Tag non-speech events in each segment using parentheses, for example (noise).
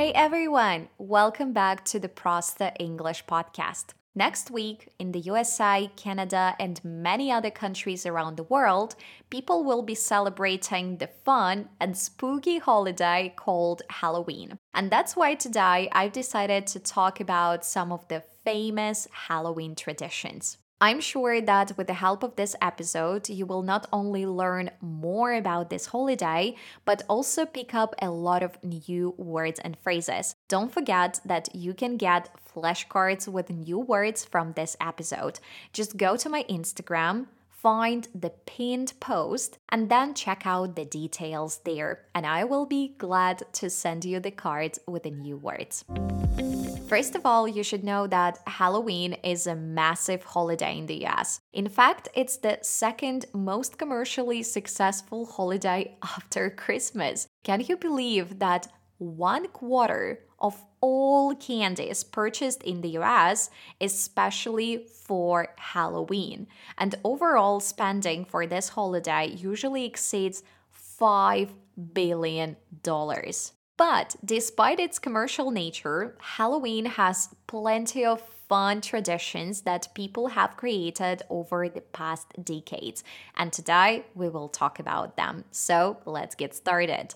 Hey everyone, welcome back to the Prosta English podcast. Next week, in the USA, Canada, and many other countries around the world, people will be celebrating the fun and spooky holiday called Halloween. And that's why today I've decided to talk about some of the famous Halloween traditions. I'm sure that with the help of this episode, you will not only learn more about this holiday, but also pick up a lot of new words and phrases. Don't forget that you can get flashcards with new words from this episode. Just go to my Instagram find the pinned post and then check out the details there. And I will be glad to send you the cards with the new words. First of all, you should know that Halloween is a massive holiday in the US. In fact, it's the second most commercially successful holiday (laughs) after Christmas. Can you believe that one quarter of all candies purchased in the US, especially for Halloween. And overall spending for this holiday usually exceeds $5 billion. But despite its commercial nature, Halloween has plenty of fun traditions that people have created over the past decades. And today we will talk about them. So let's get started.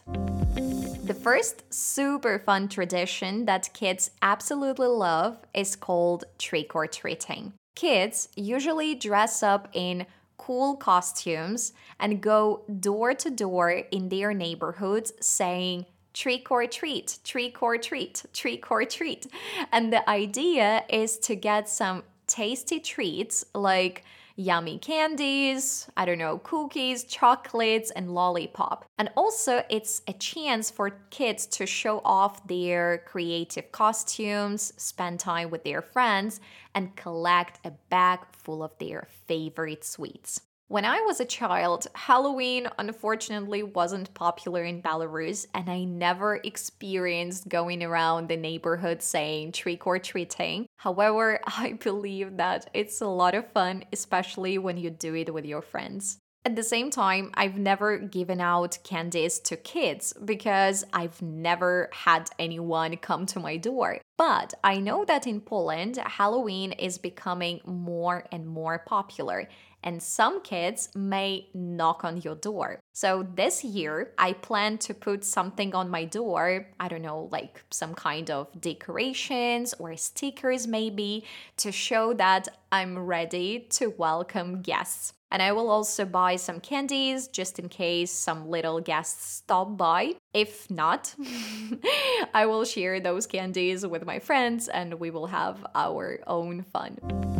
The first super fun tradition that kids absolutely love is called trick or treating. Kids usually dress up in cool costumes and go door to door in their neighborhoods saying, trick or treat, trick or treat, trick or treat. And the idea is to get some tasty treats like yummy candies, I don't know, cookies, chocolates, and lollipop. And also, it's a chance for kids to show off their creative costumes, spend time with their friends, and collect a bag full of their favorite sweets. When I was a child, Halloween unfortunately wasn't popular in Belarus, and I never experienced going around the neighborhood saying trick or treating. However, (laughs) I believe that it's a lot of fun, especially when you do it with your friends. At the same time, I've never given out candies to kids because I've never had anyone come to my door. But I know that in Poland, Halloween is becoming more and more popular, and some kids may knock on your door. So this year, I plan to put something on my door. I don't know, like some kind of decorations or stickers, maybe, to show that I'm ready to welcome guests. And I will also buy some candies just in case some little guests stop by. If not, (laughs) I will share those candies with my friends and we will have our own fun.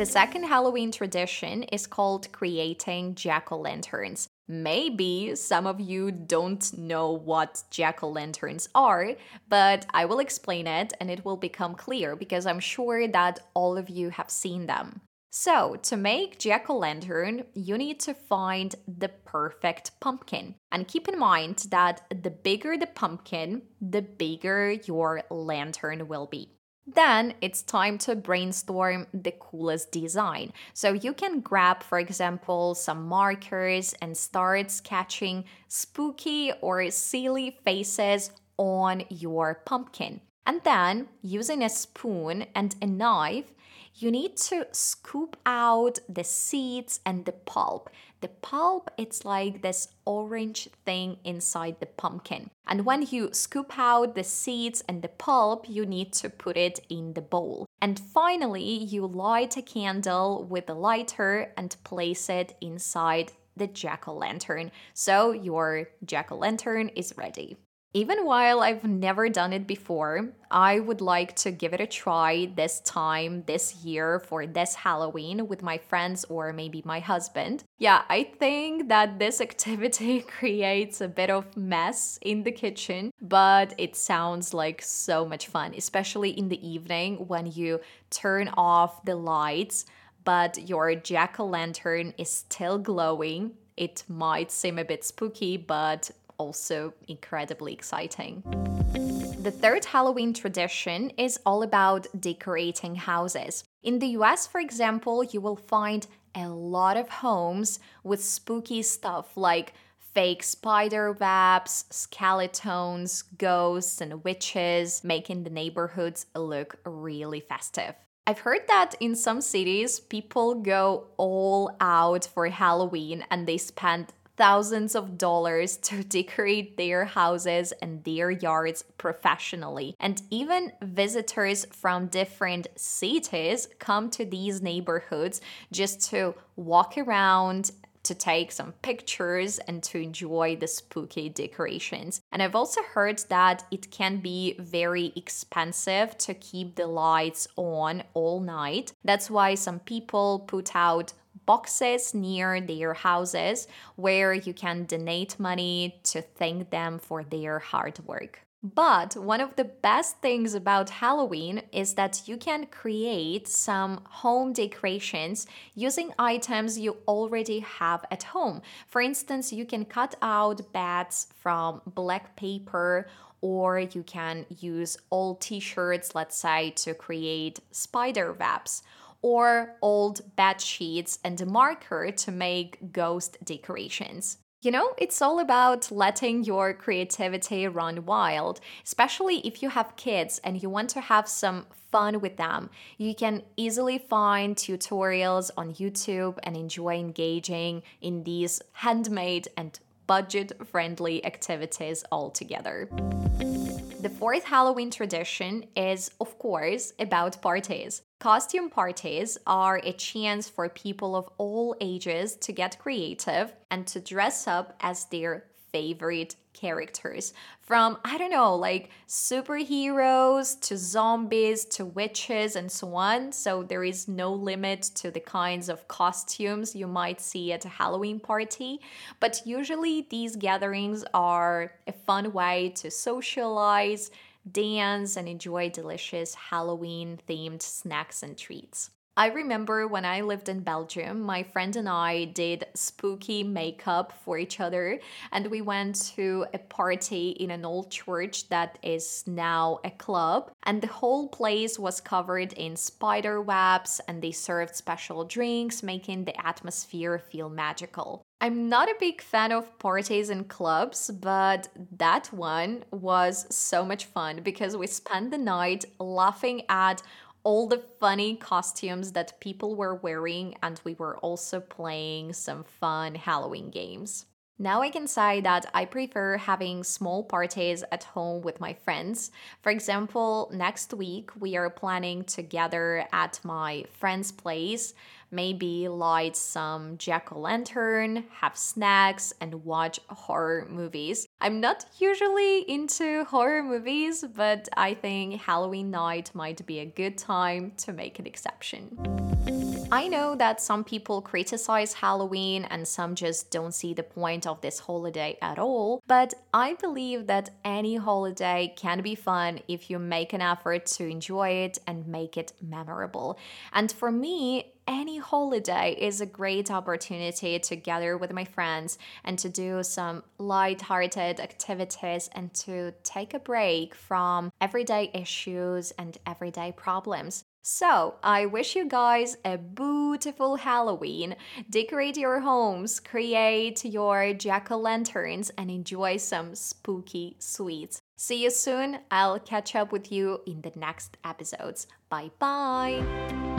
The second Halloween tradition is called creating jack o' lanterns. Maybe some of you don't know what jack o' lanterns are, but I will explain it and it will become clear because I'm sure that all of you have seen them. So, to make jack o' lantern, you need to find the perfect pumpkin. And keep in mind that the bigger the pumpkin, the bigger your lantern will be. Then it's time to brainstorm the coolest design. So you can grab, for example, some markers and start sketching spooky or silly faces on your pumpkin. And then, using a spoon and a knife, you need to scoop out the seeds and the pulp. The pulp, it's like this orange thing inside the pumpkin. And when you scoop out the seeds and the pulp, you need to put it in the bowl. And finally, you light a candle with a lighter and place it inside the jack o' lantern. So your jack o' lantern is ready. Even while I've never done it before, I would like to give it a try this time, this year, for this Halloween with my friends or maybe my husband. Yeah, I think that this activity (laughs) creates a bit of mess in the kitchen, but it sounds like so much fun, especially in the evening when you turn off the lights, but your jack o' lantern is still glowing. It might seem a bit spooky, but also incredibly exciting. The third Halloween tradition is all about decorating houses. In the US, for example, you will find a lot of homes with spooky stuff like fake spider webs, skeletons, ghosts, and witches, making the neighborhoods look really festive. I've heard that in some cities, people go all out for Halloween and they spend thousands of dollars to (laughs) decorate their houses and their yards professionally. And even visitors from different cities come to these neighborhoods just to walk around to take some pictures and to enjoy the spooky decorations. And I've also heard that it can be very expensive to keep the lights on all night. That's why some people put out boxes near their houses where you can donate money to thank them for their hard work. But one of the best things about Halloween is that you can create some home decorations using items you already have at home. For instance, you can cut out bats from black paper or you can use old t shirts, let's say, to create spider webs or old bed sheets and a marker to make ghost decorations. You know, it's all about letting your creativity run wild, especially if you have kids and you want to have some fun with them. You can easily find tutorials on YouTube and enjoy engaging in these handmade and budget friendly activities altogether. The fourth Halloween tradition is, of course, about parties. Costume parties are a chance for people of all ages to get creative and to dress up as their favorite characters from I don't know, like superheroes to zombies to witches and so on. So there is no limit to the kinds of costumes you might see at a Halloween party. But usually these gatherings are a fun way to socialize, dance, and enjoy delicious Halloween themed snacks and treats. I remember when I lived in Belgium, my friend and I did spooky makeup for each other, and we went to a party in an old church that is now a club. And the whole place was covered in spider webs, and they served special drinks, making the atmosphere feel magical. I'm not a big fan of parties and clubs, but that one was so much fun because we spent the night laughing at all the funny costumes that people were wearing, and we were also playing some fun Halloween games. Now I can say that I prefer having small parties at home with my friends. For example, next week we are planning to gather at my friend's place maybe light some jack o' lantern, have snacks, and watch horror movies. I'm not usually into horror movies, but I think Halloween night might be a good time to make an exception. I know that some people criticize Halloween and some just don't see the point of this holiday at all, but I believe that any holiday can be fun if you make an effort to enjoy it and make it memorable. And for me, any holiday is a great opportunity to gather with my friends and to do some light-hearted activities and to take a break from everyday issues and everyday problems. So, I wish you guys a beautiful Halloween. Decorate your homes, create your jack o' lanterns, and enjoy some spooky sweets. See you soon. I'll catch up with you in the next episodes. Bye bye.